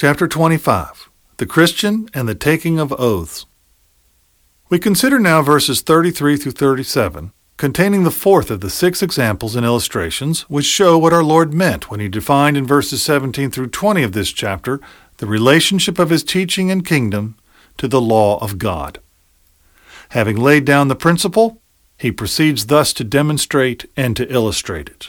Chapter 25 The Christian and the Taking of Oaths. We consider now verses 33 through 37, containing the fourth of the six examples and illustrations which show what our Lord meant when he defined in verses 17 through 20 of this chapter the relationship of his teaching and kingdom to the law of God. Having laid down the principle, he proceeds thus to demonstrate and to illustrate it.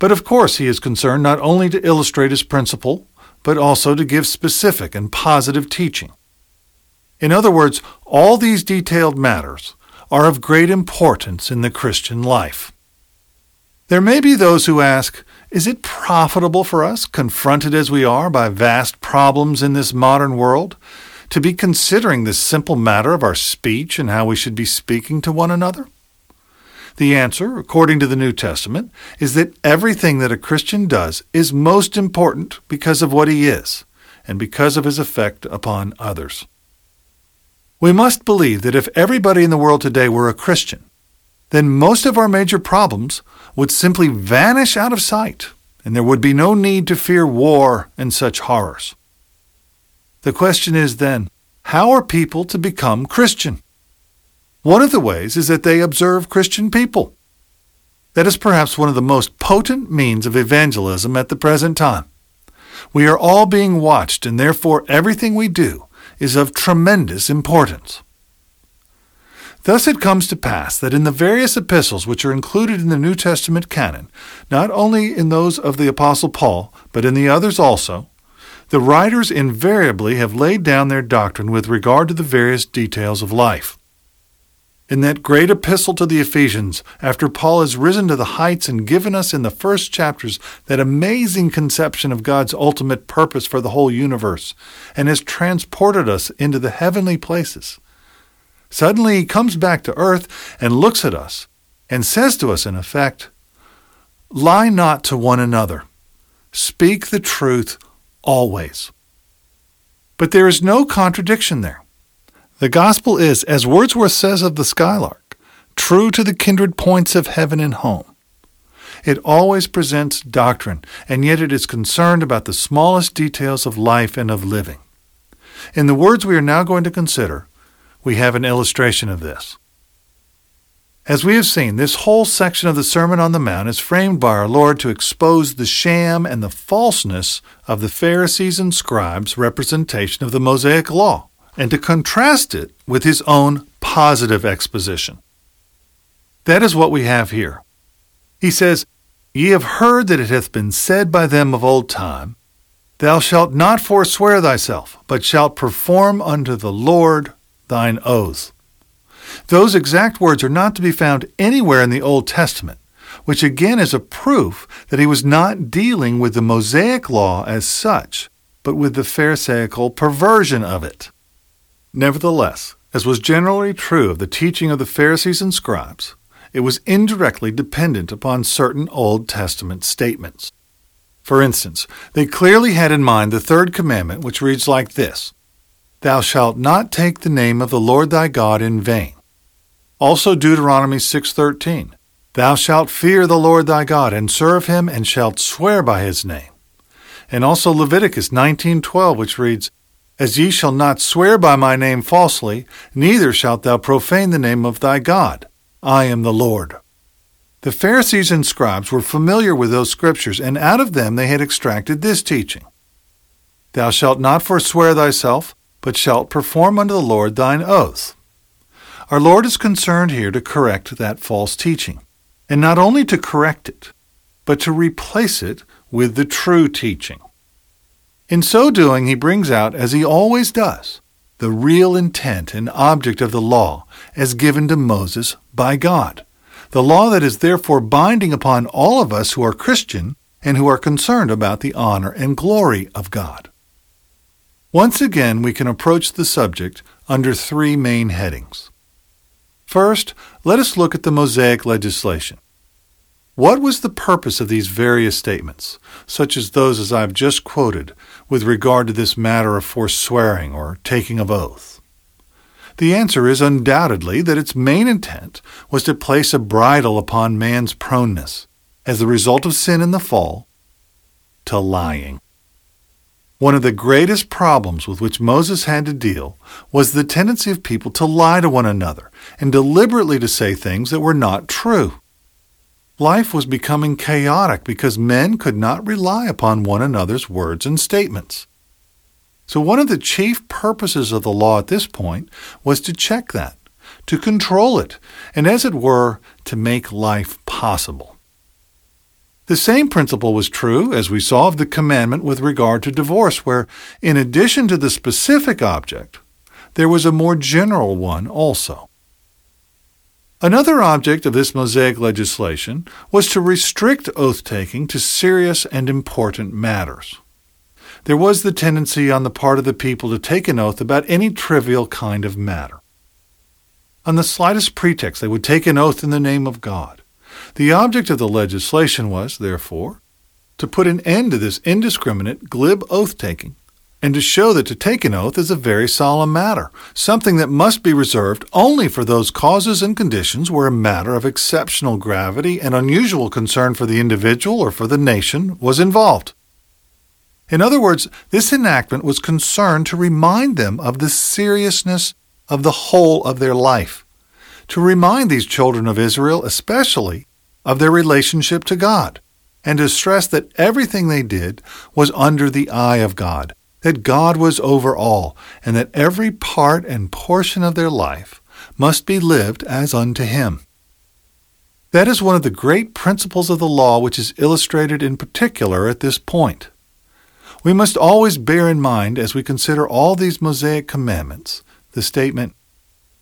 But of course, he is concerned not only to illustrate his principle, but also to give specific and positive teaching. In other words, all these detailed matters are of great importance in the Christian life. There may be those who ask, is it profitable for us, confronted as we are by vast problems in this modern world, to be considering this simple matter of our speech and how we should be speaking to one another? The answer, according to the New Testament, is that everything that a Christian does is most important because of what he is and because of his effect upon others. We must believe that if everybody in the world today were a Christian, then most of our major problems would simply vanish out of sight, and there would be no need to fear war and such horrors. The question is then, how are people to become Christian? One of the ways is that they observe Christian people. That is perhaps one of the most potent means of evangelism at the present time. We are all being watched, and therefore everything we do is of tremendous importance. Thus it comes to pass that in the various epistles which are included in the New Testament canon, not only in those of the Apostle Paul, but in the others also, the writers invariably have laid down their doctrine with regard to the various details of life. In that great epistle to the Ephesians, after Paul has risen to the heights and given us in the first chapters that amazing conception of God's ultimate purpose for the whole universe, and has transported us into the heavenly places, suddenly he comes back to earth and looks at us and says to us, in effect, Lie not to one another. Speak the truth always. But there is no contradiction there. The gospel is, as Wordsworth says of the skylark, true to the kindred points of heaven and home. It always presents doctrine, and yet it is concerned about the smallest details of life and of living. In the words we are now going to consider, we have an illustration of this. As we have seen, this whole section of the Sermon on the Mount is framed by our Lord to expose the sham and the falseness of the Pharisees and scribes' representation of the Mosaic Law and to contrast it with his own positive exposition. That is what we have here. He says, Ye have heard that it hath been said by them of old time, Thou shalt not forswear thyself, but shalt perform unto the Lord thine oaths. Those exact words are not to be found anywhere in the Old Testament, which again is a proof that he was not dealing with the Mosaic law as such, but with the Pharisaical perversion of it. Nevertheless, as was generally true of the teaching of the Pharisees and scribes, it was indirectly dependent upon certain Old Testament statements. For instance, they clearly had in mind the third commandment, which reads like this Thou shalt not take the name of the Lord thy God in vain. Also Deuteronomy 6:13 Thou shalt fear the Lord thy God and serve him and shalt swear by his name. And also Leviticus 19:12 which reads as ye shall not swear by my name falsely, neither shalt thou profane the name of thy God. I am the Lord. The Pharisees and scribes were familiar with those scriptures, and out of them they had extracted this teaching Thou shalt not forswear thyself, but shalt perform unto the Lord thine oath. Our Lord is concerned here to correct that false teaching, and not only to correct it, but to replace it with the true teaching. In so doing, he brings out, as he always does, the real intent and object of the law as given to Moses by God. The law that is therefore binding upon all of us who are Christian and who are concerned about the honor and glory of God. Once again, we can approach the subject under three main headings. First, let us look at the Mosaic legislation. What was the purpose of these various statements, such as those as I have just quoted, with regard to this matter of forswearing or taking of oath? The answer is undoubtedly that its main intent was to place a bridle upon man's proneness, as the result of sin in the fall, to lying. One of the greatest problems with which Moses had to deal was the tendency of people to lie to one another and deliberately to say things that were not true. Life was becoming chaotic because men could not rely upon one another's words and statements. So, one of the chief purposes of the law at this point was to check that, to control it, and as it were, to make life possible. The same principle was true, as we saw, of the commandment with regard to divorce, where, in addition to the specific object, there was a more general one also. Another object of this Mosaic legislation was to restrict oath taking to serious and important matters. There was the tendency on the part of the people to take an oath about any trivial kind of matter. On the slightest pretext, they would take an oath in the name of God. The object of the legislation was, therefore, to put an end to this indiscriminate, glib oath taking, and to show that to take an oath is a very solemn matter, something that must be reserved only for those causes and conditions where a matter of exceptional gravity and unusual concern for the individual or for the nation was involved. In other words, this enactment was concerned to remind them of the seriousness of the whole of their life, to remind these children of Israel especially of their relationship to God, and to stress that everything they did was under the eye of God, that God was over all, and that every part and portion of their life must be lived as unto Him. That is one of the great principles of the law which is illustrated in particular at this point. We must always bear in mind as we consider all these Mosaic commandments the statement,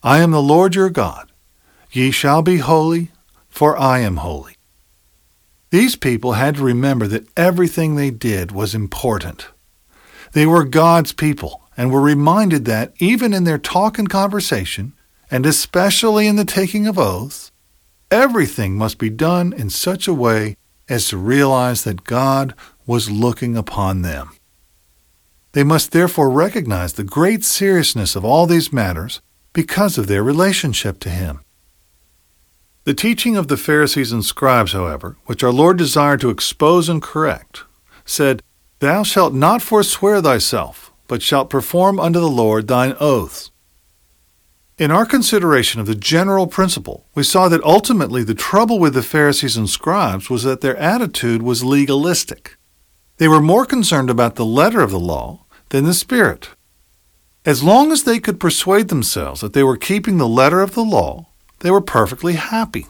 I am the Lord your God. Ye shall be holy, for I am holy. These people had to remember that everything they did was important. They were God's people and were reminded that even in their talk and conversation, and especially in the taking of oaths, everything must be done in such a way as to realize that God was looking upon them. They must therefore recognize the great seriousness of all these matters because of their relationship to Him. The teaching of the Pharisees and scribes, however, which our Lord desired to expose and correct, said, Thou shalt not forswear thyself, but shalt perform unto the Lord thine oaths. In our consideration of the general principle, we saw that ultimately the trouble with the Pharisees and scribes was that their attitude was legalistic. They were more concerned about the letter of the law than the spirit. As long as they could persuade themselves that they were keeping the letter of the law, they were perfectly happy.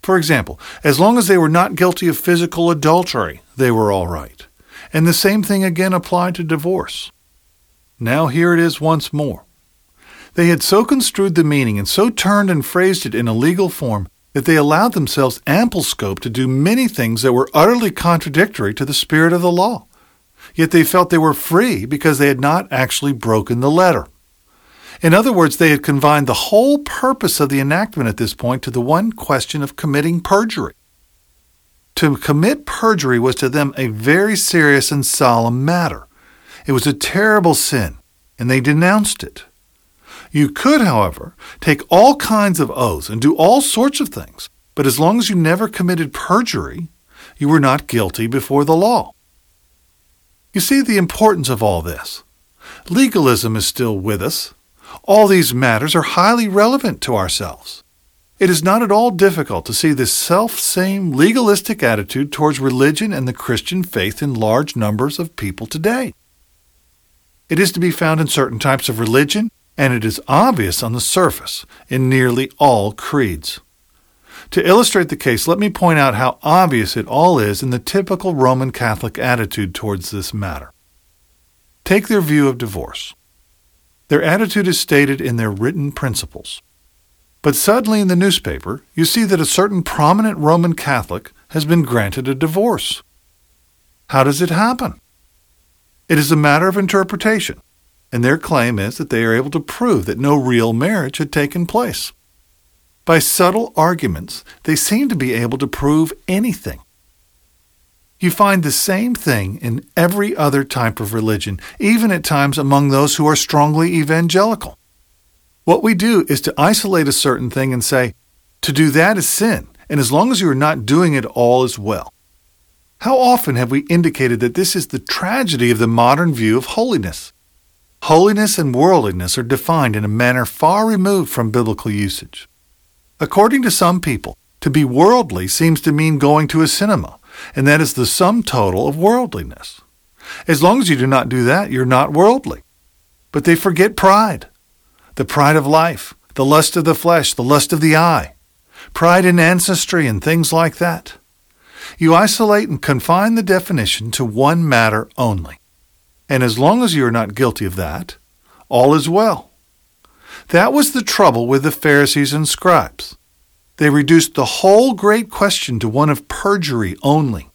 For example, as long as they were not guilty of physical adultery, they were all right. And the same thing again applied to divorce. Now here it is once more. They had so construed the meaning and so turned and phrased it in a legal form that they allowed themselves ample scope to do many things that were utterly contradictory to the spirit of the law. Yet they felt they were free because they had not actually broken the letter. In other words, they had confined the whole purpose of the enactment at this point to the one question of committing perjury. To commit perjury was to them a very serious and solemn matter. It was a terrible sin, and they denounced it. You could, however, take all kinds of oaths and do all sorts of things, but as long as you never committed perjury, you were not guilty before the law. You see the importance of all this. Legalism is still with us, all these matters are highly relevant to ourselves. It is not at all difficult to see this self same legalistic attitude towards religion and the Christian faith in large numbers of people today. It is to be found in certain types of religion, and it is obvious on the surface in nearly all creeds. To illustrate the case, let me point out how obvious it all is in the typical Roman Catholic attitude towards this matter. Take their view of divorce. Their attitude is stated in their written principles. But suddenly in the newspaper, you see that a certain prominent Roman Catholic has been granted a divorce. How does it happen? It is a matter of interpretation, and their claim is that they are able to prove that no real marriage had taken place. By subtle arguments, they seem to be able to prove anything. You find the same thing in every other type of religion, even at times among those who are strongly evangelical. What we do is to isolate a certain thing and say, to do that is sin, and as long as you are not doing it, all is well. How often have we indicated that this is the tragedy of the modern view of holiness? Holiness and worldliness are defined in a manner far removed from biblical usage. According to some people, to be worldly seems to mean going to a cinema, and that is the sum total of worldliness. As long as you do not do that, you're not worldly. But they forget pride the pride of life, the lust of the flesh, the lust of the eye, pride in ancestry, and things like that. You isolate and confine the definition to one matter only. And as long as you are not guilty of that, all is well. That was the trouble with the Pharisees and scribes. They reduced the whole great question to one of perjury only.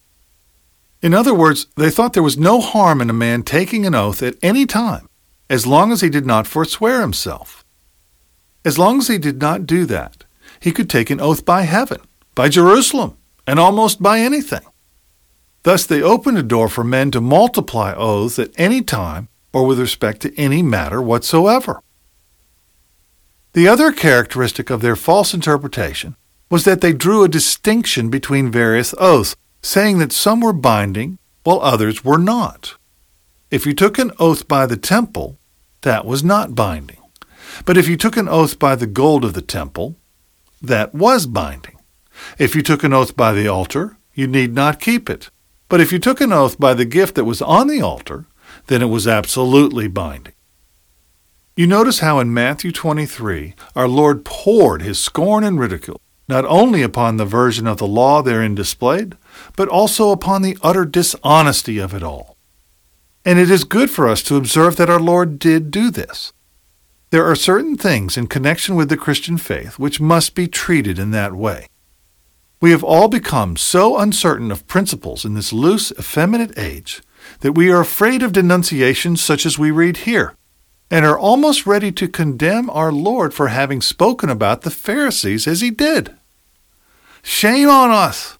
In other words, they thought there was no harm in a man taking an oath at any time, as long as he did not forswear himself. As long as he did not do that, he could take an oath by heaven, by Jerusalem, and almost by anything. Thus they opened a door for men to multiply oaths at any time or with respect to any matter whatsoever. The other characteristic of their false interpretation was that they drew a distinction between various oaths, saying that some were binding while others were not. If you took an oath by the temple, that was not binding. But if you took an oath by the gold of the temple, that was binding. If you took an oath by the altar, you need not keep it. But if you took an oath by the gift that was on the altar, then it was absolutely binding. You notice how in Matthew 23 our Lord poured his scorn and ridicule not only upon the version of the law therein displayed, but also upon the utter dishonesty of it all. And it is good for us to observe that our Lord did do this. There are certain things in connection with the Christian faith which must be treated in that way. We have all become so uncertain of principles in this loose, effeminate age that we are afraid of denunciations such as we read here and are almost ready to condemn our Lord for having spoken about the Pharisees as he did. Shame on us!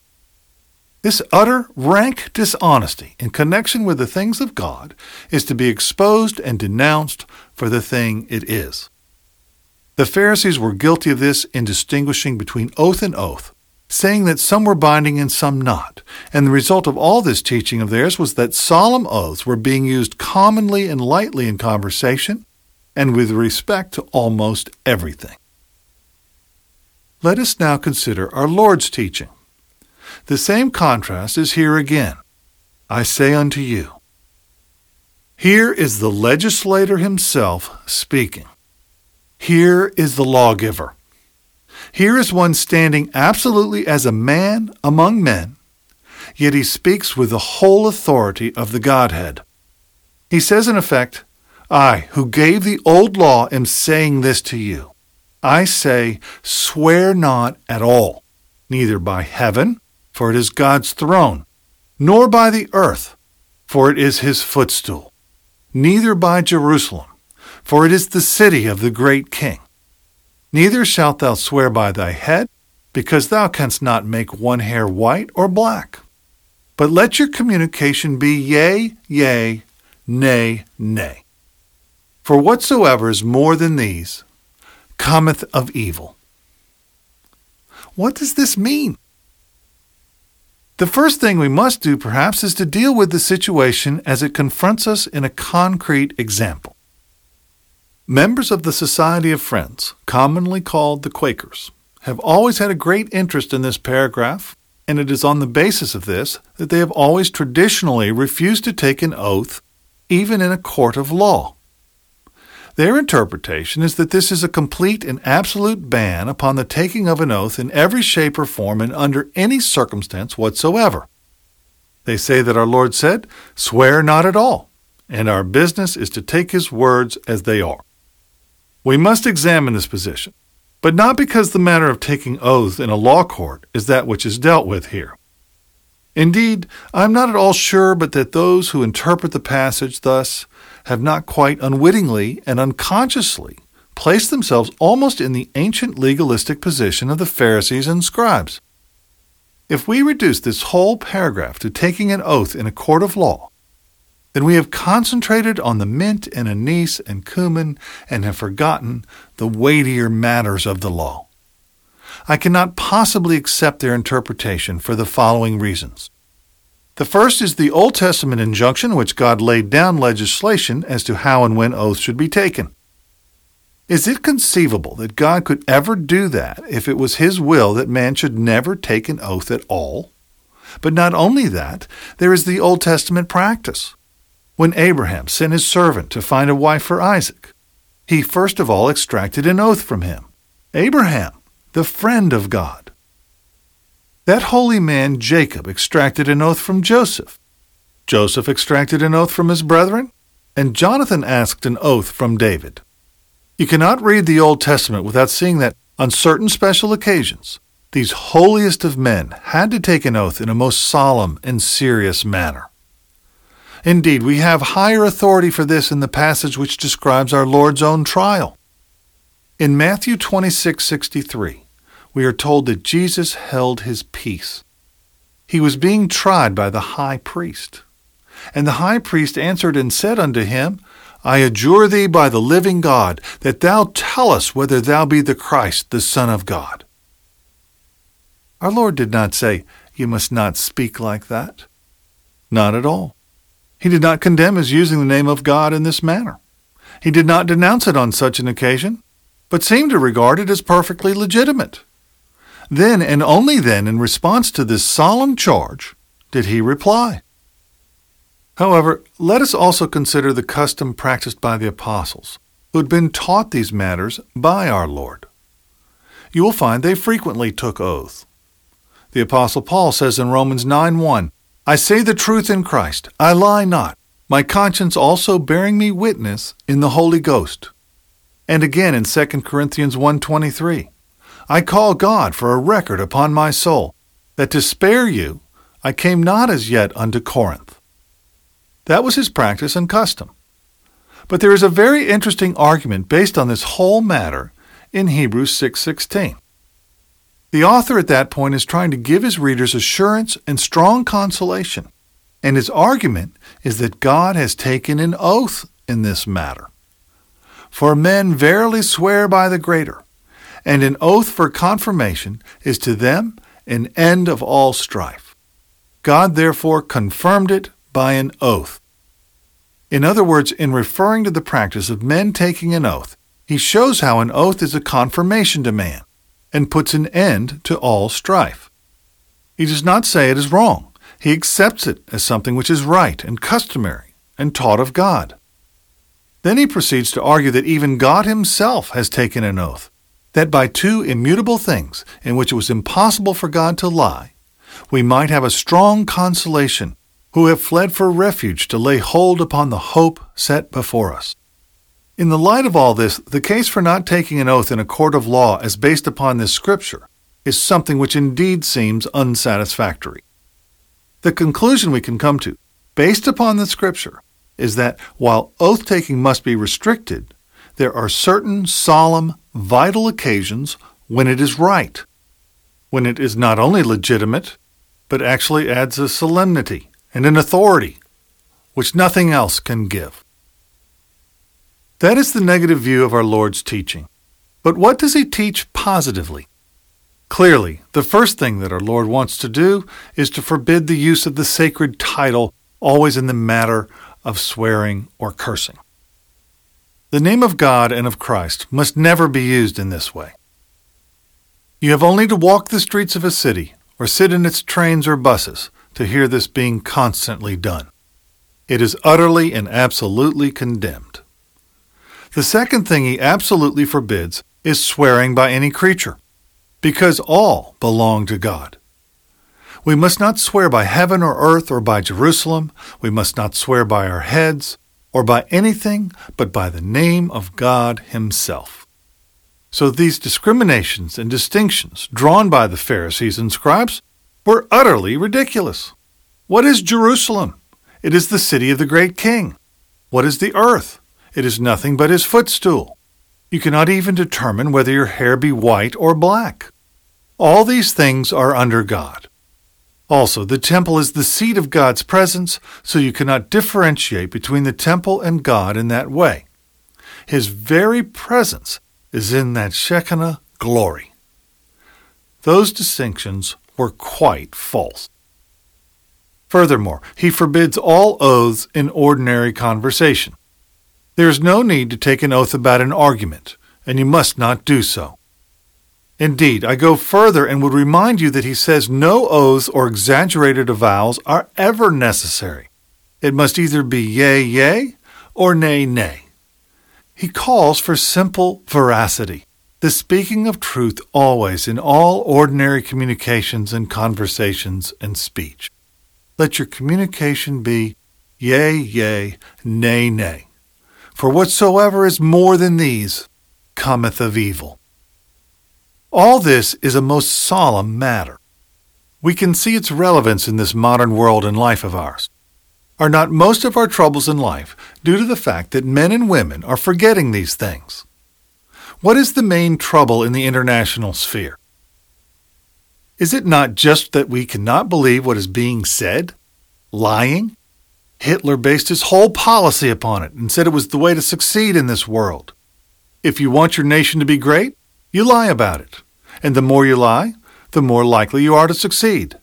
This utter, rank dishonesty in connection with the things of God is to be exposed and denounced for the thing it is. The Pharisees were guilty of this in distinguishing between oath and oath, saying that some were binding and some not, and the result of all this teaching of theirs was that solemn oaths were being used commonly and lightly in conversation and with respect to almost everything. Let us now consider our Lord's teaching. The same contrast is here again. I say unto you. Here is the legislator himself speaking. Here is the lawgiver. Here is one standing absolutely as a man among men, yet he speaks with the whole authority of the Godhead. He says, in effect, I, who gave the old law, am saying this to you. I say, swear not at all, neither by heaven, for it is God's throne, nor by the earth, for it is his footstool, neither by Jerusalem, for it is the city of the great king Neither shalt thou swear by thy head, because thou canst not make one hair white or black. But let your communication be yea, yea, nay, nay. For whatsoever is more than these cometh of evil. What does this mean? The first thing we must do, perhaps, is to deal with the situation as it confronts us in a concrete example. Members of the Society of Friends, commonly called the Quakers, have always had a great interest in this paragraph, and it is on the basis of this that they have always traditionally refused to take an oath, even in a court of law. Their interpretation is that this is a complete and absolute ban upon the taking of an oath in every shape or form and under any circumstance whatsoever. They say that our Lord said, Swear not at all, and our business is to take his words as they are. We must examine this position, but not because the matter of taking oaths in a law court is that which is dealt with here. Indeed, I am not at all sure but that those who interpret the passage thus have not quite unwittingly and unconsciously placed themselves almost in the ancient legalistic position of the Pharisees and scribes. If we reduce this whole paragraph to taking an oath in a court of law, then we have concentrated on the mint and anise and cumin and have forgotten the weightier matters of the law. I cannot possibly accept their interpretation for the following reasons. The first is the Old Testament injunction, which God laid down legislation as to how and when oaths should be taken. Is it conceivable that God could ever do that if it was His will that man should never take an oath at all? But not only that, there is the Old Testament practice. When Abraham sent his servant to find a wife for Isaac, he first of all extracted an oath from him. Abraham, the friend of God. That holy man Jacob extracted an oath from Joseph. Joseph extracted an oath from his brethren, and Jonathan asked an oath from David. You cannot read the Old Testament without seeing that on certain special occasions, these holiest of men had to take an oath in a most solemn and serious manner. Indeed, we have higher authority for this in the passage which describes our Lord's own trial. In Matthew 26:63, we are told that Jesus held his peace. He was being tried by the high priest. And the high priest answered and said unto him, I adjure thee by the living God, that thou tell us whether thou be the Christ, the Son of God. Our Lord did not say, You must not speak like that. Not at all. He did not condemn his using the name of God in this manner. He did not denounce it on such an occasion, but seemed to regard it as perfectly legitimate. Then and only then, in response to this solemn charge, did he reply. However, let us also consider the custom practiced by the apostles, who had been taught these matters by our Lord. You will find they frequently took oath. The apostle Paul says in Romans 9:1, I say the truth in Christ, I lie not, my conscience also bearing me witness in the Holy Ghost. And again in 2 Corinthians 1:23, I call God for a record upon my soul, that to spare you I came not as yet unto Corinth. That was his practice and custom. But there is a very interesting argument based on this whole matter in Hebrews 6:16. the author at that point is trying to give his readers assurance and strong consolation, and his argument is that God has taken an oath in this matter. For men verily swear by the greater, and an oath for confirmation is to them an end of all strife. God therefore confirmed it by an oath. In other words, in referring to the practice of men taking an oath, he shows how an oath is a confirmation to man and puts an end to all strife. He does not say it is wrong. He accepts it as something which is right and customary and taught of God. Then he proceeds to argue that even God himself has taken an oath, that by two immutable things in which it was impossible for God to lie, we might have a strong consolation who have fled for refuge to lay hold upon the hope set before us. In the light of all this, the case for not taking an oath in a court of law as based upon this scripture is something which indeed seems unsatisfactory. The conclusion we can come to, based upon the scripture, is that while oath taking must be restricted, there are certain solemn, vital occasions when it is right, when it is not only legitimate, but actually adds a solemnity and an authority which nothing else can give. That is the negative view of our Lord's teaching. But what does he teach positively? Clearly, the first thing that our Lord wants to do is to forbid the use of the sacred title always in the matter of swearing or cursing. The name of God and of Christ must never be used in this way. You have only to walk the streets of a city or sit in its trains or buses to hear this being constantly done. It is utterly and absolutely condemned. The second thing he absolutely forbids is swearing by any creature, because all belong to God. We must not swear by heaven or earth or by Jerusalem. We must not swear by our heads or by anything but by the name of God Himself. So these discriminations and distinctions drawn by the Pharisees and scribes were utterly ridiculous. What is Jerusalem? It is the city of the great king. What is the earth? It is nothing but his footstool. You cannot even determine whether your hair be white or black. All these things are under God. Also, the temple is the seat of God's presence, so you cannot differentiate between the temple and God in that way. His very presence is in that Shekinah glory. Those distinctions were quite false. Furthermore, he forbids all oaths in ordinary conversation. There is no need to take an oath about an argument, and you must not do so. Indeed, I go further and would remind you that he says no oaths or exaggerated avowals are ever necessary. It must either be yea, yea, or nay, nay. He calls for simple veracity, the speaking of truth always in all ordinary communications and conversations and speech. Let your communication be yea, yea, nay, nay. For whatsoever is more than these cometh of evil. All this is a most solemn matter. We can see its relevance in this modern world and life of ours. Are not most of our troubles in life due to the fact that men and women are forgetting these things? What is the main trouble in the international sphere? Is it not just that we cannot believe what is being said? Lying? Hitler based his whole policy upon it and said it was the way to succeed in this world. If you want your nation to be great, you lie about it. And the more you lie, the more likely you are to succeed.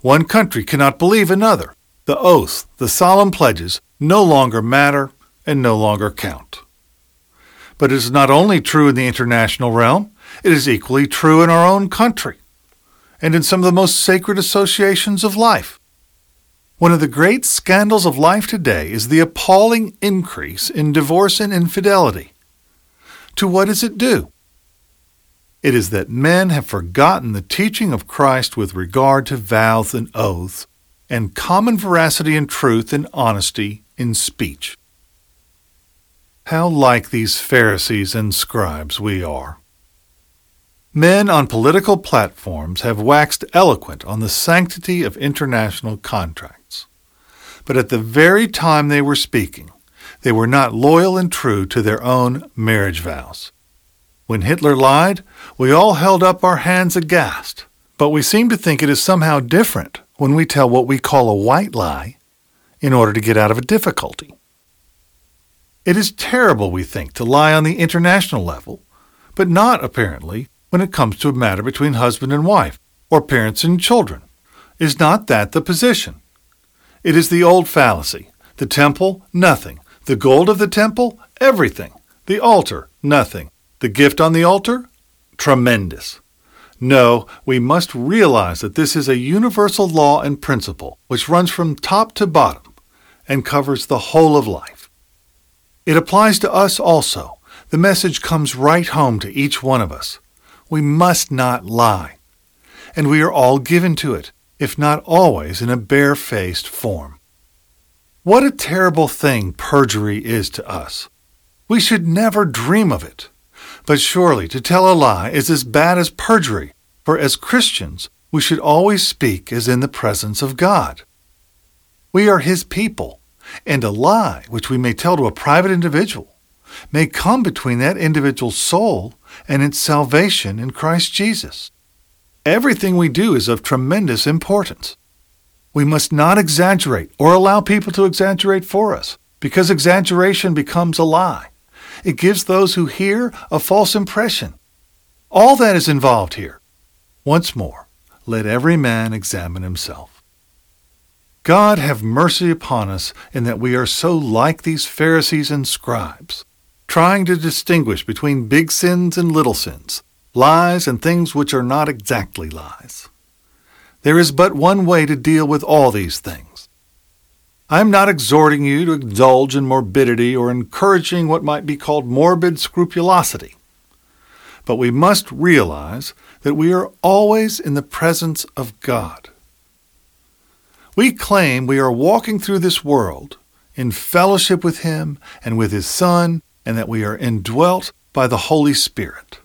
One country cannot believe another. The oath, the solemn pledges, no longer matter and no longer count. But it is not only true in the international realm, it is equally true in our own country and in some of the most sacred associations of life. One of the great scandals of life today is the appalling increase in divorce and infidelity. To what does it due? It is that men have forgotten the teaching of Christ with regard to vows and oaths, and common veracity and truth and honesty in speech. How like these Pharisees and scribes we are. Men on political platforms have waxed eloquent on the sanctity of international contracts. But at the very time they were speaking, they were not loyal and true to their own marriage vows. When Hitler lied, we all held up our hands aghast, but we seem to think it is somehow different when we tell what we call a white lie in order to get out of a difficulty. It is terrible, we think, to lie on the international level, but not, apparently, when it comes to a matter between husband and wife, or parents and children. Is not that the position? It is the old fallacy. The temple, nothing. The gold of the temple, everything. The altar, nothing. The gift on the altar, tremendous. No, we must realize that this is a universal law and principle which runs from top to bottom and covers the whole of life. It applies to us also. The message comes right home to each one of us. We must not lie. And we are all given to it, if not always in a barefaced form. What a terrible thing perjury is to us. We should never dream of it. But surely to tell a lie is as bad as perjury, for as Christians we should always speak as in the presence of God. We are His people, and a lie which we may tell to a private individual may come between that individual's soul and its salvation in Christ Jesus. Everything we do is of tremendous importance. We must not exaggerate or allow people to exaggerate for us, because exaggeration becomes a lie. It gives those who hear a false impression. All that is involved here. Once more, let every man examine himself. God have mercy upon us in that we are so like these Pharisees and scribes trying to distinguish between big sins and little sins, lies and things which are not exactly lies. There is but one way to deal with all these things. I am not exhorting you to indulge in morbidity or encouraging what might be called morbid scrupulosity. But we must realize that we are always in the presence of God. We claim we are walking through this world in fellowship with Him and with His Son and that we are indwelt by the Holy Spirit.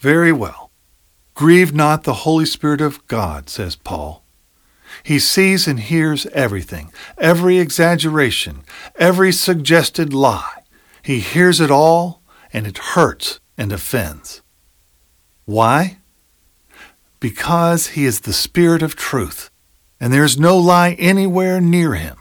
Very well. Grieve not the Holy Spirit of God, says Paul. He sees and hears everything, every exaggeration, every suggested lie. He hears it all, and it hurts and offends. Why? Because he is the Spirit of truth, and there is no lie anywhere near him.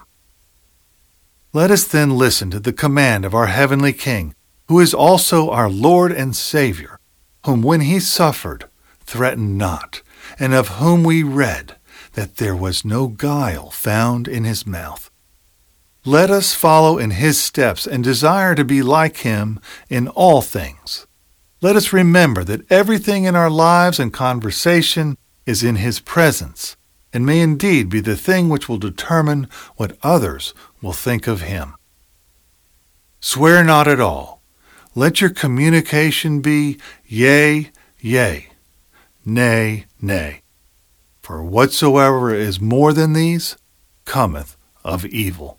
Let us then listen to the command of our heavenly King, who is also our Lord and Savior, whom when he suffered, threatened not, and of whom we read that there was no guile found in his mouth. Let us follow in his steps and desire to be like him in all things. Let us remember that everything in our lives and conversation is in his presence and may indeed be the thing which will determine what others will think of him. Swear not at all. Let your communication be yea, yea, nay, nay. For whatsoever is more than these cometh of evil.